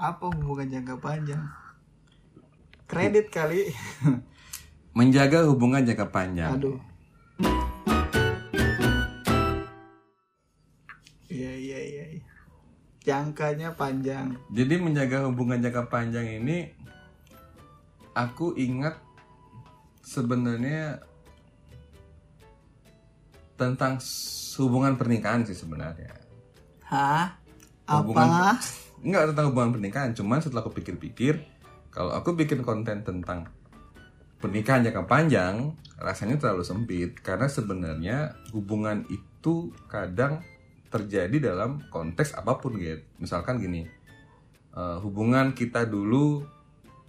Apa hubungan jangka panjang? Kredit kali. Menjaga hubungan jangka panjang. Aduh. Iya iya iya. iya. Jangkanya panjang. Jadi menjaga hubungan jangka panjang ini aku ingat sebenarnya tentang hubungan pernikahan sih sebenarnya. Hah? Hubungan Apa? Enggak tentang hubungan pernikahan, cuman setelah aku pikir-pikir kalau aku bikin konten tentang pernikahan jangka panjang, rasanya terlalu sempit karena sebenarnya hubungan itu kadang terjadi dalam konteks apa pun gitu. Misalkan gini, eh, hubungan kita dulu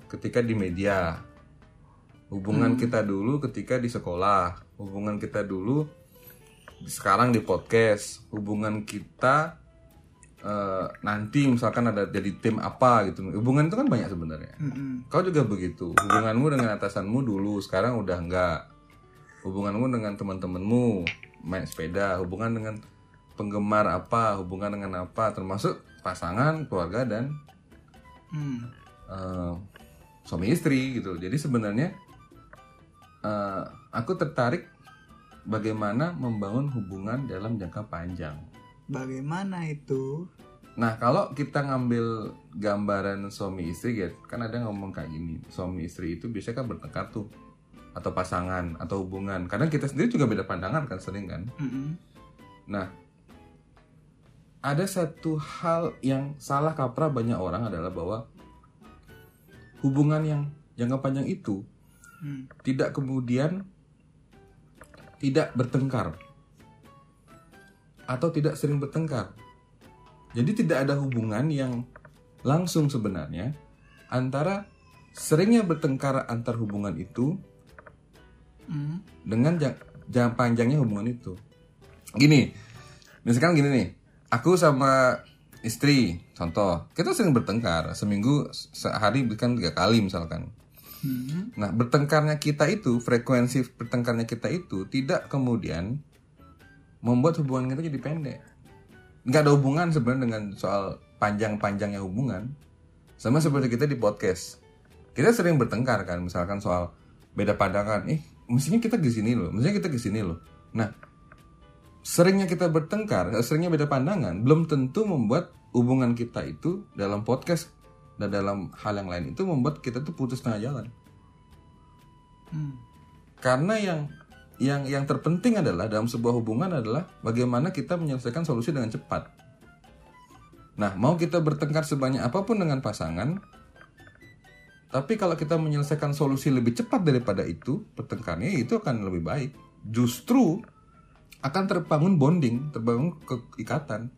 ketika di media, hubungan kita dulu ketika di sekolah, hubungan kita dulu sekarang di podcast, hubungan kita eh, nanti misalkan ada jadi tim apa gitu, hubungan itu kan banyak sebenarnya. Mm-mm. Kau juga begitu. Hubunganmu dengan atasanmu dulu, sekarang udah enggak. Hubunganmu dengan teman-temanmu main sepeda, hubungan dengan penggemar apa, hubungan dengan apa, termasuk pasangan, keluarga dan Hmm. eh, suami istri gitu. Jadi sebenarnya eh, aku tertarik bagaimana membangun hubungan dalam jangka panjang. Bagaimana itu? Nah, kalau kita ngambil gambaran suami istri ya, kan ada yang ngomong kayak gini. Suami istri itu biasanya kan bertengkar tuh atau pasangan atau hubungan. Kadang kita sendiri juga beda pandangan kan sering kan. Mm-mm. Nah, ada satu hal yang salah kaprah banyak orang adalah bahwa hubungan yang jangka panjang itu Hmm. tidak kemudian tidak bertengkar atau tidak sering bertengkar. Jadi tidak ada hubungan yang langsung sebenarnya antara seringnya bertengkar antar hubungan itu Hmm. dengan jang, jang- panjangnya hubungan itu. Gini, misalkan gini nih, aku sama istri, contoh, kita sering bertengkar, seminggu sehari kan tiga kali misalkan. Hmm. Nah, bertengkarnya kita itu, frekuensi bertengkarnya kita itu tidak kemudian membuat hubungan kita jadi pendek. Nggak ada hubungan sebenarnya dengan soal panjang-panjangnya hubungan. Sama seperti kita di podcast. Kita sering bertengkar kan, misalkan soal beda pandangan. Eh, mestinya kita ke sini loh, mestinya kita ke sini loh. Nah, seringnya kita bertengkar, seringnya beda pandangan, belum tentu membuat hubungan kita itu dalam podcast dan dalam hal yang lain itu membuat kita tuh putus tengah jalan. Hmm. Karena yang yang yang terpenting adalah dalam sebuah hubungan adalah bagaimana kita menyelesaikan solusi dengan cepat. Nah, mau kita bertengkar sebanyak apa pun dengan pasangan, tapi kalau kita menyelesaikan solusi lebih cepat daripada itu, pertengkarannya itu akan lebih baik. Justru akan terbangun bonding, terbangun keikatan.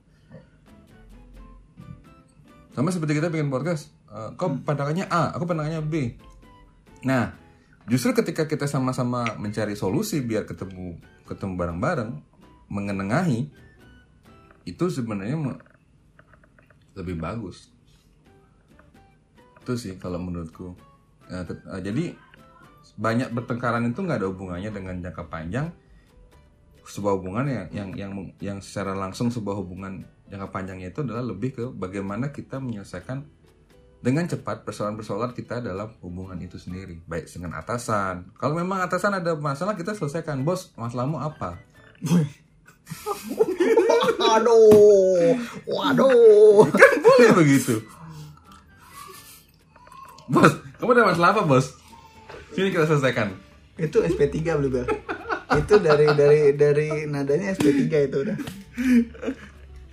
Sama seperti kita bikin podcast, eh, kau pandangannya A, aku pandangannya B. Nah, justru ketika kita sama-sama mencari solusi biar ketemu ketemu bareng-bareng, mengenengahi, itu sebenarnya lebih bagus. Itu sih kalau menurutku. Eh, jadi banyak bertengkaran itu nggak ada hubungannya dengan jangka panjang. Sebuah hubungan yang yang yang yang secara langsung sebuah hubungan jangka panjangnya itu adalah lebih ke bagaimana kita menyelesaikan dengan cepat persoalan-persoalan kita dalam hubungan itu sendiri, baik dengan atasan. Kalau memang atasan ada masalah kita selesaikan, bos. Masalahmu apa? Waduh, waduh. Kan boleh begitu. Bos, kamu ada masalah apa, bos? Sini kita selesaikan. Itu SP3 beli bel. Itu dari dari dari nadanya SP3 itu udah.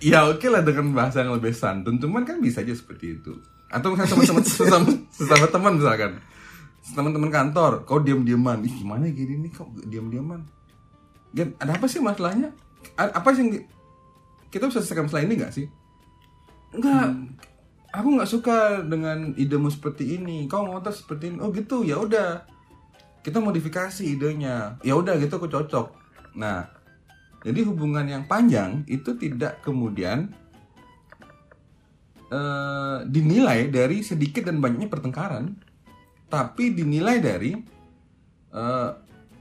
Ya oke lah dengan bahasa yang lebih santun, cuman kan bisa aja seperti itu. Atau misalnya teman-teman sesama, sesama teman misalkan, teman-teman kantor, kau diam-diaman, ih gimana gini nih kau diam-diaman? Gen, ada apa sih masalahnya? A- Apa sih yang kita bisa selesaikan masalah ini nggak sih? Enggak, aku nggak suka dengan idemu seperti ini. Kau ngotot seperti ini. Oh gitu, ya udah. Kita modifikasi idenya. Ya udah gitu aku cocok. Nah, jadi hubungan yang panjang itu tidak kemudian eh, dinilai dari sedikit dan banyaknya pertengkaran, tapi dinilai dari eh,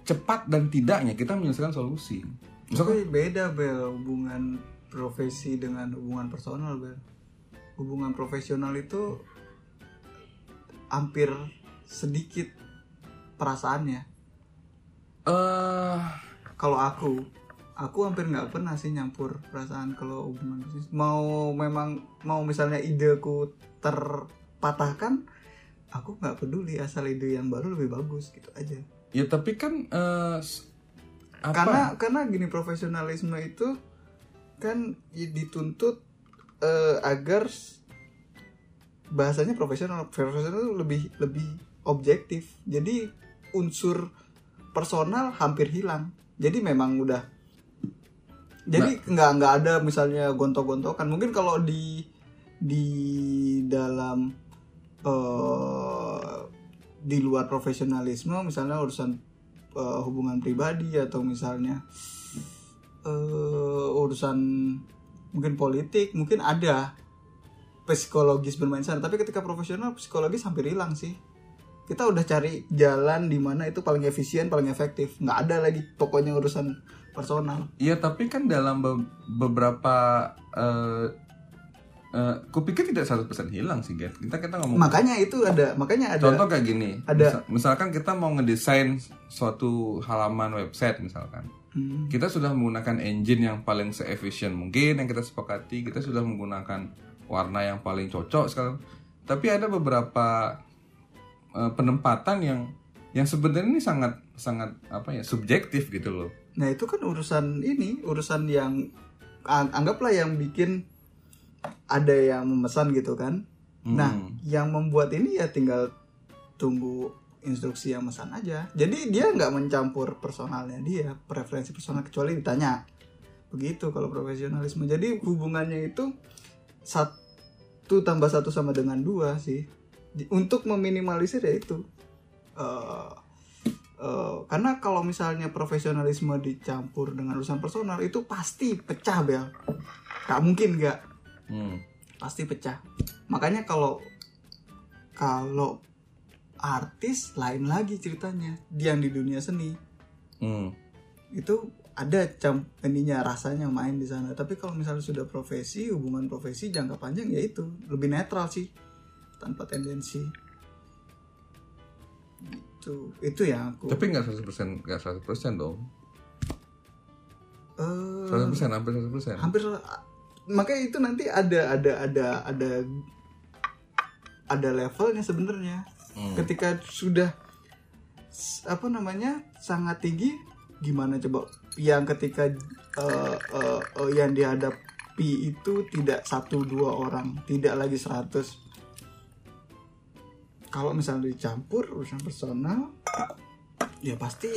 cepat dan tidaknya kita menyelesaikan solusi. Misalkan Tapi beda bel hubungan profesi dengan hubungan personal bel. hubungan profesional itu hampir sedikit perasaannya eh kalau aku aku hampir nggak pernah sih nyampur perasaan kalau hubungan bisnis. Mau memang mau misalnya ideku terpatahkan aku nggak peduli asal ide yang baru lebih bagus gitu aja. Ya tapi kan s- apa? Karena karena gini profesionalisme itu kan dituntut eh, agar bahasanya profesional. Profesional itu lebih lebih objektif. Jadi unsur personal hampir hilang. Jadi memang udah jadi nggak nggak ada misalnya gontok-gontokan. Mungkin kalau di di dalam eh di luar profesionalisme misalnya urusan eh, hubungan pribadi atau misalnya eh urusan mungkin politik mungkin ada psikologis bermain sana. Tapi ketika profesional psikologis hampir hilang sih. Kita udah cari jalan di mana itu paling efisien paling efektif. Nggak ada lagi pokoknya urusan personal Iya tapi kan dalam be- beberapa eh eh, kupikir tidak 100% hilang sih Get. Kita kita ngomong makanya itu ada makanya ada contoh kayak gini. ada- Misal- misalkan kita mau ngedesain suatu halaman website misalkan. Hmm, Kita sudah menggunakan engine yang paling seefisien mungkin yang kita sepakati, kita sudah menggunakan warna yang paling cocok sekarang. Tapi ada beberapa eh, penempatan yang yang sebenarnya ini sangat sangat apa ya subjektif gitu loh. Nah itu kan urusan ini urusan yang an- anggaplah yang bikin ada yang memesan gitu kan Nah, Hmm. yang membuat ini ya tinggal tunggu instruksi yang mesan aja. Jadi dia nggak mencampur personalnya dia, preferensi personal kecuali ditanya. Begitu kalau profesionalisme. Jadi hubungannya itu satu tambah satu sama dengan dua sih. Untuk meminimalisir ya itu. Eh, eh, karena kalau misalnya profesionalisme dicampur dengan urusan personal itu pasti pecah bel. Gak mungkin nggak Hmm. pasti pecah. Makanya kalau kalau artis lain lagi ceritanya, dia yang di dunia seni Hmm. itu ada cam ininya rasanya main di sana. Tapi kalau misalnya sudah profesi, hubungan profesi jangka panjang ya itu lebih netral sih, tanpa tendensi. Itu itu yang aku. Tapi nggak 100% nggak 100% dong. eh, 100% hampir 100%. hampir makanya itu nanti ada ada ada ada ada levelnya sebenarnya Hmm. ketika sudah apa namanya sangat tinggi gimana coba yang ketika eh, eh, eh, yang dihadapi itu tidak satu dua orang tidak lagi 100 kalau misalnya dicampur urusan personal ya pasti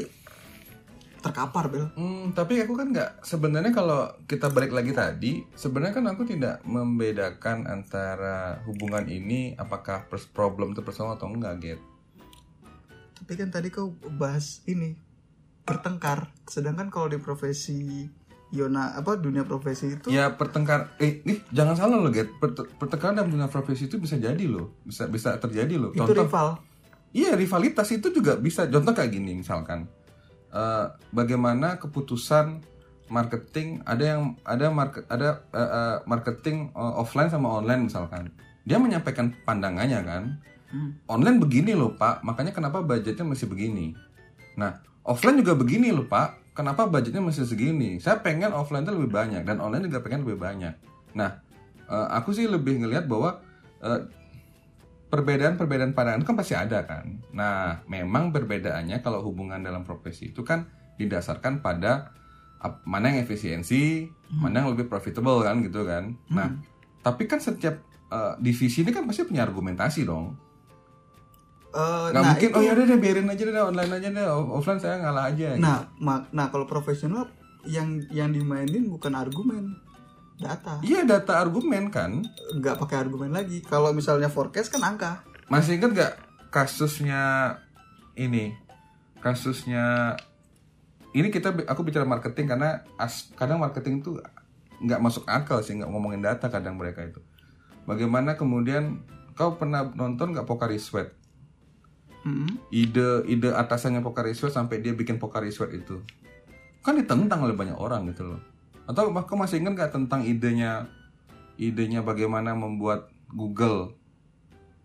terkapar bel. Hmm, tapi aku kan nggak sebenarnya kalau kita balik lagi tadi sebenarnya kan aku tidak membedakan antara hubungan ini apakah pers- problem itu personal atau enggak get tapi kan tadi kau bahas ini bertengkar. Sedangkan kalau di profesi Yona apa dunia profesi itu ya pertengkar eh nih jangan salah loh get Perte- pertengkaran dalam dunia profesi itu bisa jadi loh bisa bisa terjadi loh itu contoh rival Iya rivalitas itu juga bisa. Contoh kayak gini misalkan, Eh, bagaimana keputusan marketing ada yang ada market ada eh, eh, marketing eh, offline sama online misalkan. Dia menyampaikan pandangannya kan. Hmm. Online begini loh pak, makanya kenapa budgetnya masih begini. Nah offline juga begini loh pak, kenapa budgetnya masih segini. Saya pengen offline itu lebih banyak dan online juga pengen lebih banyak. Nah eh, aku sih lebih ngelihat bahwa eh, perbedaan-perbedaan pandangan kan pasti ada kan. Nah, memang perbedaannya kalau hubungan dalam profesi itu kan didasarkan pada mana yang efisiensi, mana yang lebih profitable kan gitu kan. Nah, tapi kan setiap uh, divisi ini kan pasti punya argumentasi dong. Nggak nah mungkin itu oh ya udah deh biarin aja deh online aja deh off- offline saya ngalah aja. nah ma- nah kalau profesional yang yang dimainin bukan argumen data Iya data argumen kan. nggak pakai argumen lagi kalau misalnya forecast kan angka Masih ingat gak kasusnya ini? Kasusnya ini kita aku bicara marketing karena as, kadang marketing tuh nggak masuk akal sih nggak ngomongin data kadang mereka itu. Bagaimana kemudian kau pernah nonton nggak Pocari Sweat? Mm-mm. Ide ide atasannya Pocari Sweat sampai dia bikin Pocari Sweat itu kan ditentang oleh banyak orang gitu loh. Atau kau masih ingat nggak tentang idenya idenya bagaimana membuat Google,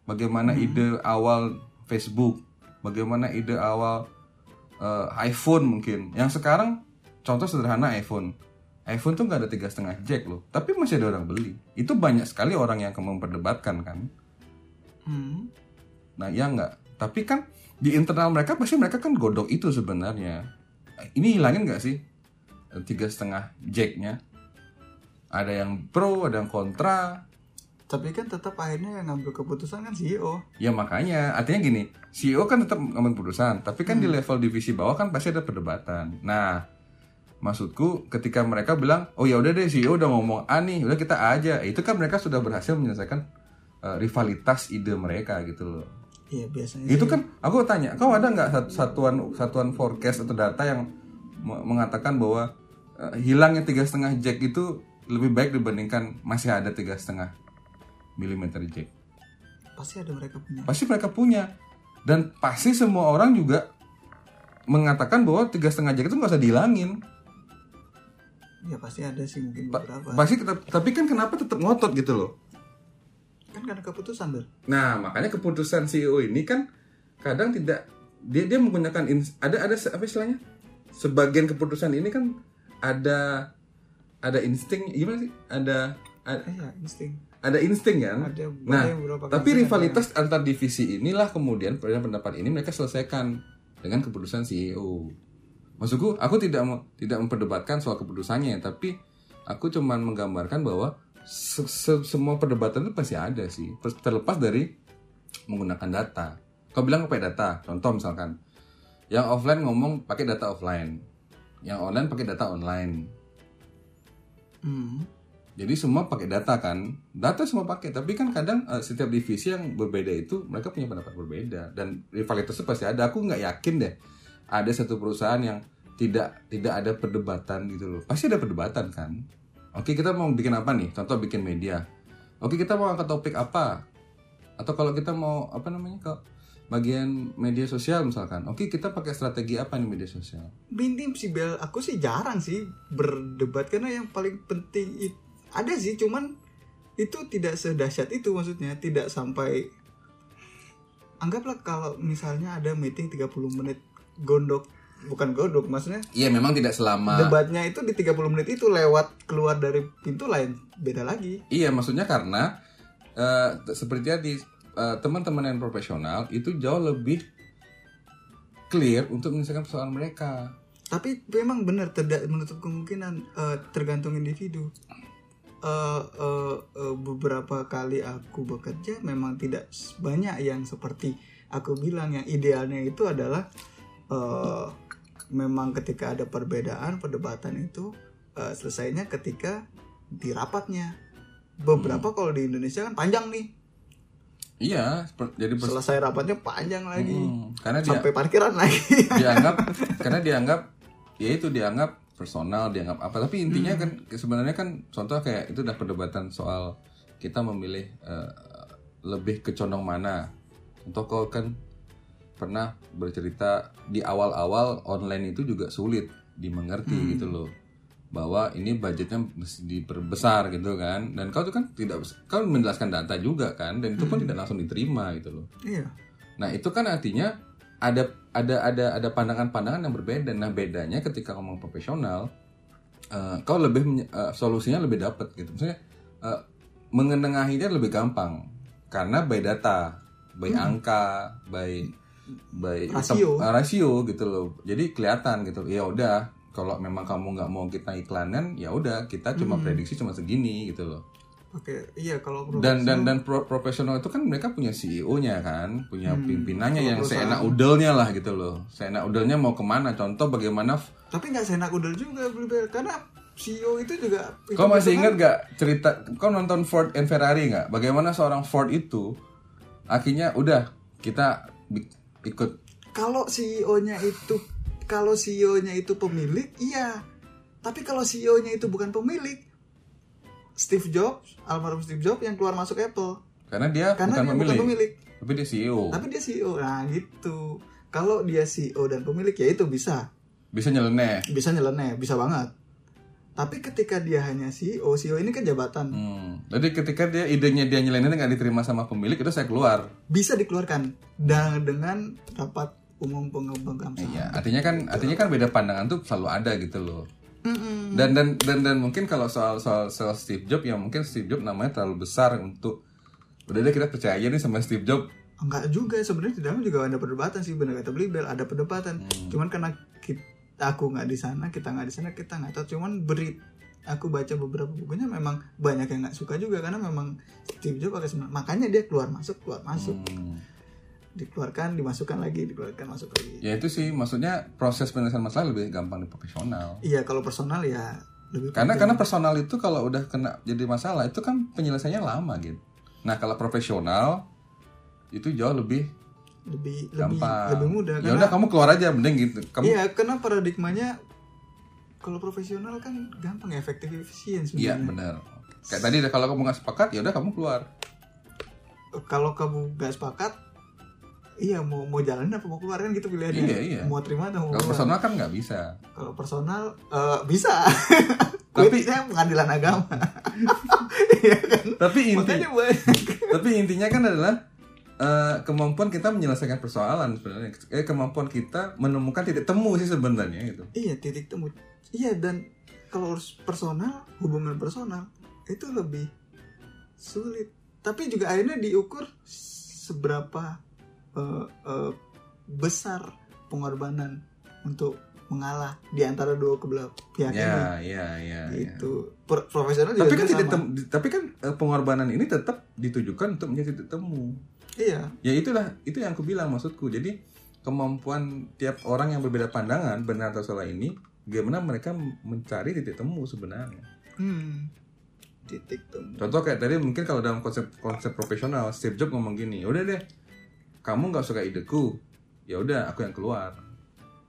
bagaimana ide awal Facebook, bagaimana ide awal eh, iPhone mungkin. Yang sekarang contoh sederhana iPhone. iPhone tuh nggak ada tiga setengah jack loh, tapi masih ada orang beli. Itu banyak sekali orang yang akan memperdebatkan kan. Hmm. Nah ya nggak. Tapi kan di internal mereka pasti mereka kan godok itu sebenarnya. Ini hilangin nggak sih eh, tiga setengah jacknya? Ada yang pro, ada yang kontra. Tapi kan tetap akhirnya yang ngambil keputusan kan CEO. Ya makanya artinya gini, CEO kan tetap ngambil keputusan, tapi kan di level divisi bawah kan pasti ada perdebatan. Nah, maksudku ketika mereka bilang, oh ya udah deh CEO udah ngomong A nih, udah kita A aja, itu kan mereka sudah berhasil menyelesaikan eh, rivalitas ide mereka gitu loh. Iya biasanya. Itu sih. kan aku tanya, kau ada nggak sat- satuan satuan forecast atau data yang me- mengatakan bahwa eh, hilangnya tiga setengah jack itu lebih baik dibandingkan masih ada tiga setengah milimeter jack? pasti ada mereka punya. Pasti mereka punya dan pasti semua orang juga mengatakan bahwa tiga setengah jack itu nggak usah dihilangin. Ya pasti ada sih mungkin Pa- beberapa. pasti tetap- tapi kan kenapa tetap ngotot gitu loh? Kan karena keputusan ber. Nah, makanya keputusan CEO ini kan kadang tidak dia dia menggunakan ada ada apa istilahnya? Sebagian keputusan ini kan ada ada insting gimana sih? Ada ada, Eh, ya insting. ada insting kan? Ada, nah, ada tapi rivalitas antar divisi inilah kemudian perbedaan pendapat ini mereka selesaikan dengan keputusan CEO. Maksudku, aku tidak tidak memperdebatkan soal keputusannya, tapi aku cuman menggambarkan bahwa se- se- semua perdebatan itu pasti ada sih, ter- terlepas dari menggunakan data. Kau bilang pakai data, contoh misalkan, yang offline ngomong pakai data offline, yang online pakai data online. Hmm. Jadi semua pakai data kan, data semua pakai. Tapi kan kadang eh, setiap divisi yang berbeda itu mereka punya pendapat berbeda dan rivalitasnya pasti ada. Aku nggak yakin deh ada satu perusahaan yang tidak tidak ada perdebatan gitu loh. Pasti ada perdebatan kan. Oke kita mau bikin apa nih? Contoh bikin media. Oke kita mau angkat topik apa? Atau kalau kita mau apa namanya ke bagian media sosial misalkan. Oke kita pakai strategi apa nih media sosial? Minim sih Bel, aku sih jarang sih berdebat karena yang paling penting it- ada sih cuman itu tidak sedahsyat itu maksudnya tidak sampai anggaplah kalau misalnya ada meeting 30 menit gondok bukan gondok maksudnya Iya memang tidak selama. debatnya itu di 30 menit itu lewat keluar dari pintu lain beda lagi. Iya, maksudnya karena t- seperti tadi eh, teman-teman yang profesional itu jauh lebih clear untuk menyelesaikan persoalan mereka. tapi memang benar tidak menutup kemungkinan eh, tergantung individu. Eh, eh, eh, beberapa kali aku bekerja memang tidak banyak yang seperti aku bilang yang idealnya itu adalah eh, memang ketika ada perbedaan perdebatan itu eh, selesainya ketika di rapatnya beberapa kalau di Indonesia kan panjang nih. Iya, jadi selesai rapatnya panjang lagi. Hmm, karena dia sampai parkiran lagi. dianggap karena dianggap ya itu dianggap personal, dianggap apa. Tapi intinya kan sebenarnya kan contoh kayak itu udah perdebatan soal kita memilih eh, lebih ke condong mana. Contoh kau kan pernah bercerita di awal-awal online itu juga sulit dimengerti gitu loh. Bahwa ini budgetnya mesti diperbesar gitu kan. Dan kau tuh kan tidak kau menjelaskan data juga kan dan itu pun tidak langsung diterima gitu loh. Iya. Nah itu kan artinya ada ada ada ada pandangan-pandangan yang berbeda. Nah bedanya ketika ngomong profesional, eh, kau lebih eh, solusinya lebih dapat gitu. Maksudnya eh, mengenengahinya lebih gampang. Karena by data, by angka, by by Rasio. eh, rasio gitu loh. Jadi kelihatan gitu. Ya udah kalau memang kamu nggak mau kita iklanan, ya udah kita cuma prediksi cuma segini gitu loh oke iya kalau dan dan dan pro- profesional itu kan mereka punya CEO-nya kan, punya Hmm, pimpinannya yang perusahaan. seenak udelnya lah gitu loh. Seenak udelnya mau ke mana? Contoh bagaimana? tapi nggak seenak udel juga karena CEO itu juga Kau masih ingat gak cerita? Kau nonton Ford and Ferrari nggak? Bagaimana seorang Ford itu akhirnya udah kita ikut. Kalau CEO-nya itu kalau CEO-nya itu pemilik iya. Tapi kalau CEO-nya itu bukan pemilik Steve Jobs almarhum Steve Jobs yang keluar masuk Apple. Karena dia karena bukan dia pemilik, bukan pemilik. tapi dia CEO. tapi dia CEO nah gitu. Kalau dia CEO dan pemilik ya itu bisa. Bisa nyeleneh. bisa nyeleneh bisa banget Tapi ketika dia hanya CEO, CEO ini kan jabatan, Hmm. Jadi ketika dia idenya dia nyelenin nggak diterima sama pemilik itu saya keluar. bisa dikeluarkan dan dengan rapat umum pemegang saham. Iya, artinya kan artinya kan beda pandangan tuh selalu ada gitu loh. Mm-mm. Dan dan dan dan mungkin kalau soal soal soal Steve Jobs ya mungkin Steve Jobs namanya terlalu besar untuk udah deh kita percaya aja nih sama Steve Jobs. Enggak juga sebenarnya di dalam juga ada perdebatan sih benar kata Beli Bel ada perdebatan. Cuman karena kita, aku nggak di sana, kita nggak di sana, kita nggak tahu. Cuman beri aku baca beberapa bukunya memang banyak yang nggak suka juga karena memang Steve Jobs agak sebenarnya makanya dia keluar masuk keluar masuk Hmm. dikeluarkan dimasukkan lagi dikeluarkan masuk lagi. Ya itu sih maksudnya proses penyelesaian masalah lebih gampang di profesional. Iya kalau personal ya lebih Karena panjang. karena personal itu kalau udah kena jadi masalah itu kan penyelesaiannya lama gitu. Nah kalau profesional itu jauh lebih lebih lebih gampang. lebih mudah Ya udah kamu keluar aja mending gitu. Kamu iya karena paradigmanya kalau profesional kan gampang ya efektif efisien Iya sebenarnya. benar. Kayak tadi kalau kamu nggak sepakat ya udah kamu keluar. kalau kamu gak sepakat iya mau mau jalanin apa mau keluar kan gitu pilihannya Iya, iya. mau terima atau mau Kalau personal kan nggak bisa. kalau personal eh, bisa Tapi- Kuitnya pengadilan agama iya kan Tapi inti makanya banyak tapi intinya kan adalah eh, kemampuan kita menyelesaikan persoalan sebenarnya. Eh kemampuan kita menemukan titik temu sih sebenarnya gitu. iya titik temu iya dan kalau urus personal hubungan personal itu lebih sulit tapi juga akhirnya diukur seberapa eh, eh, besar pengorbanan untuk mengalah di antara dua kebelah pihak ini Ya, ya, ya. ya. itu Pro- profesional juga Tapi kan sama. titik temu, tapi kan pengorbanan ini tetap ditujukan untuk menjadi titik temu. Iya Ya itulah itu yang aku bilang maksudku. Jadi kemampuan tiap orang yang berbeda pandangan benar atau salah ini bagaimana mereka mencari titik temu sebenarnya. hmm. titik temu Contoh kayak tadi mungkin kalau dalam konsep konsep profesional Steve Jobs ngomong gini, udah deh, kamu nggak suka ideku, ya udah aku yang keluar,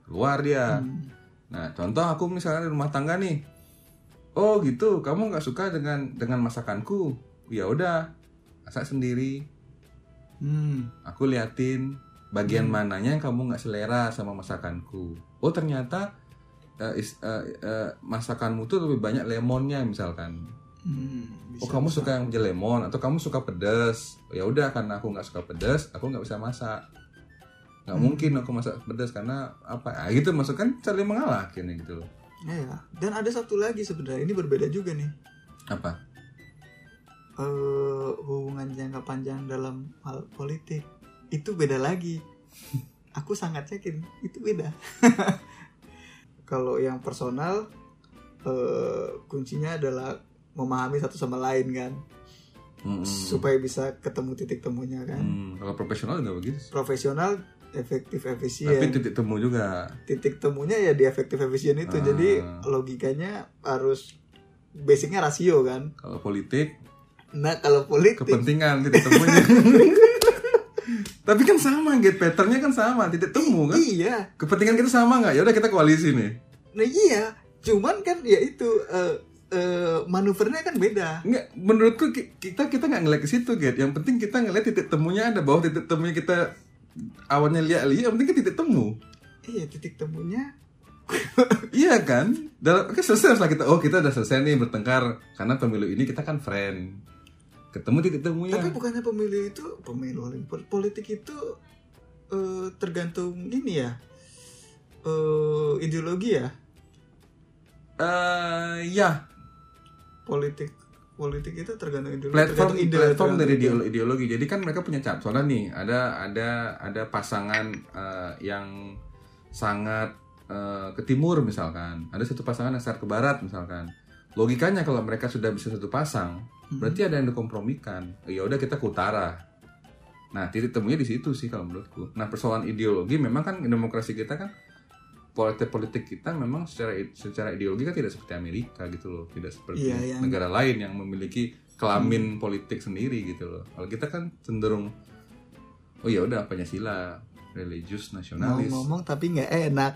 keluar dia. Hmm. Nah contoh aku misalnya di rumah tangga nih, oh gitu, kamu nggak suka dengan dengan masakanku, ya udah, masak sendiri, Hmm. aku liatin bagian mananya yang kamu nggak selera sama masakanku. Oh ternyata eh, is- eh, eh, masakanmu tuh lebih banyak lemonnya misalkan. Hmm. Oh kamu bisa. suka yang lemon atau kamu suka pedas? Ya udah karena aku nggak suka pedas, aku nggak bisa masak. Nggak Hmm. mungkin aku masak pedas karena apa? Ah, gitu maksud kan saling mengalah akhirnya gitu loh. Iya. dan ada satu lagi sebenarnya ini berbeda juga nih Apa? Eh hubungan jangka panjang dalam hal politik itu beda lagi. Aku sangat yakin itu beda. Kalau yang personal eh kuncinya adalah memahami satu sama lain kan, Mm-mm. supaya bisa ketemu titik temunya kan. Hmm, kalau profesional nggak begitu. Profesional, efektif Tapi efisien. titik temu juga. Titik temunya ya di efektif efisien itu. Ah. Jadi logikanya harus basicnya rasio kan. Kalau politik Nah kalau politik kepentingan titik temunya. Tapi kan sama, get patternnya kan sama, titik temu kan. Iya, Kepentingan kita sama nggak? Ya udah kita koalisi nih. nah iya. Cuman kan ya itu eh, eh, manuvernya kan beda. Nggak, menurutku ki- kita kita nggak ngeliat ke situ, Get. Yang penting kita ngeliat titik temunya ada bahwa titik temunya kita awalnya lihat lihat, yang penting kan titik temu. Iya titik temunya. iya kan? Dalam oke selesai lah kita. Oh kita udah selesai nih bertengkar karena pemilu ini kita kan friend. Ketemu titik temunya. Tapi bukannya pemilu itu pemilu pol- politik itu eh, tergantung ini ya eh, ideologi ya Eh, ya politik politik itu tergantung ideologi platform tergantung ide, platform tergantung dari ide. ideolo- ideologi. Jadi kan mereka punya cap. Soalnya nih ada ada ada pasangan eh, yang sangat eh, ke timur misalkan. Ada satu pasangan yang sangat ke barat misalkan. Logikanya kalau mereka sudah bisa satu pasang. Berarti ada yang dikompromikan. Ya udah kita ke utara. Nah titik temunya di situ sih kalau menurutku. Nah persoalan ideologi memang kan demokrasi kita kan politik politik kita memang secara secara ideologi kan tidak seperti Amerika gitu loh, tidak seperti Iya, yang- negara lain yang memiliki kelamin politik sendiri gitu loh. Kalau kita kan cenderung oh ya udah Pancasila, religius mau nasionalis. ngomong tapi nggak enak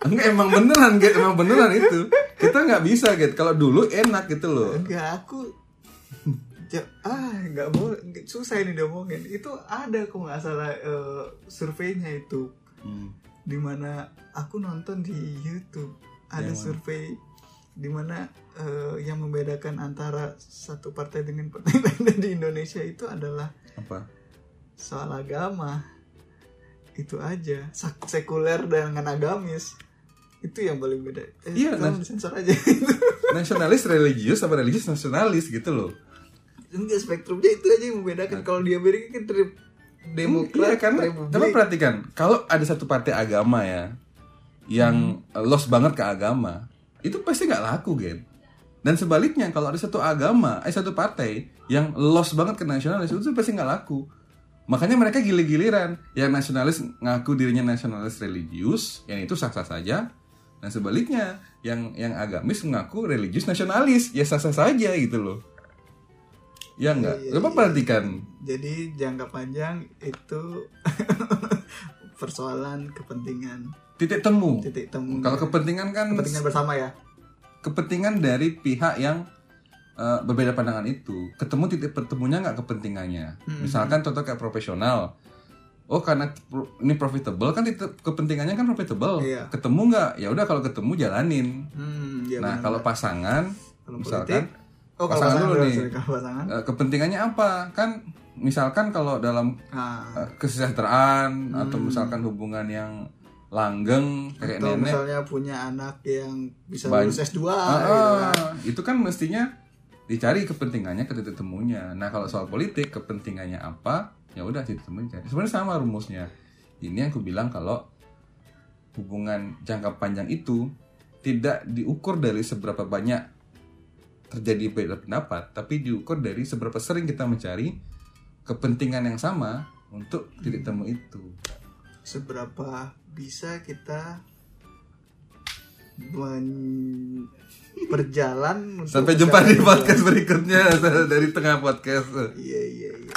Enggak emang beneran, emang beneran itu. Kita nggak bisa, Get. Kalau dulu enak gitu loh. enggak aku ah nggak boleh susah ini diomongin itu ada kok nggak salah eh, surveinya itu Hmm. di mana aku nonton di YouTube ada Yang mana? survei di mana eh, yang membedakan antara satu partai dengan partai lain di Indonesia itu adalah apa soal agama itu aja sekuler dengan agamis itu yang paling beda. Eh, Iya, nah. disensor aja? nasionalis religius apa religius nasionalis gitu loh. Enggak spektrumnya itu aja yang membedakan. Kalau di Amerika kan ter- demokrat Iya, karena republik coba perhatikan kalau ada satu partai agama ya yang Hmm. los banget ke agama itu pasti nggak laku gen. Dan sebaliknya kalau ada satu agama eh satu partai yang los banget ke nasionalis itu pasti nggak laku. Makanya mereka gili-giliran. Yang nasionalis ngaku dirinya nasionalis religius yang itu sah-sah saja dan sebaliknya yang yang agamis mengaku religius nasionalis. Ya sah-sah saja gitu loh. Ya enggak? Iya, coba iya. perhatikan. Jadi jangka panjang itu persoalan kepentingan. Titik temu. Titik temu. Kalau kepentingan kan kepentingan bersama ya? Kepentingan dari pihak yang eh, berbeda pandangan itu. Ketemu titik pertemunya nggak kepentingannya. Hmm. Misalkan contoh kayak profesional. Oh karena ini profitable kan kepentingannya kan profitable. Iya. Ketemu nggak? Ya udah kalau ketemu jalanin. hmm, ya nah kalau pasangan Kalau misalkan oh kalau pasangan pasangan dulu nih. pasangan eh, kepentingannya apa? Kan misalkan kalau dalam ah, eh, kesejahteraan atau Hmm. misalkan hubungan yang langgeng kayak atau nenek misalnya punya anak yang bisa lulus S2 Ah, gitu kan. ah, itu kan mestinya dicari kepentingannya ke titik temunya. Nah kalau soal politik kepentingannya apa, ya udah titik temunya cari. Sebenarnya sama rumusnya. Ini aku bilang kalau hubungan jangka panjang itu tidak diukur dari seberapa banyak terjadi beda pendapat, tapi diukur dari seberapa sering kita mencari kepentingan yang sama untuk titik temu itu. seberapa bisa kita men- berjalan untuk Sampai jumpa di podcast berikutnya dari tengah podcast. iya iya iya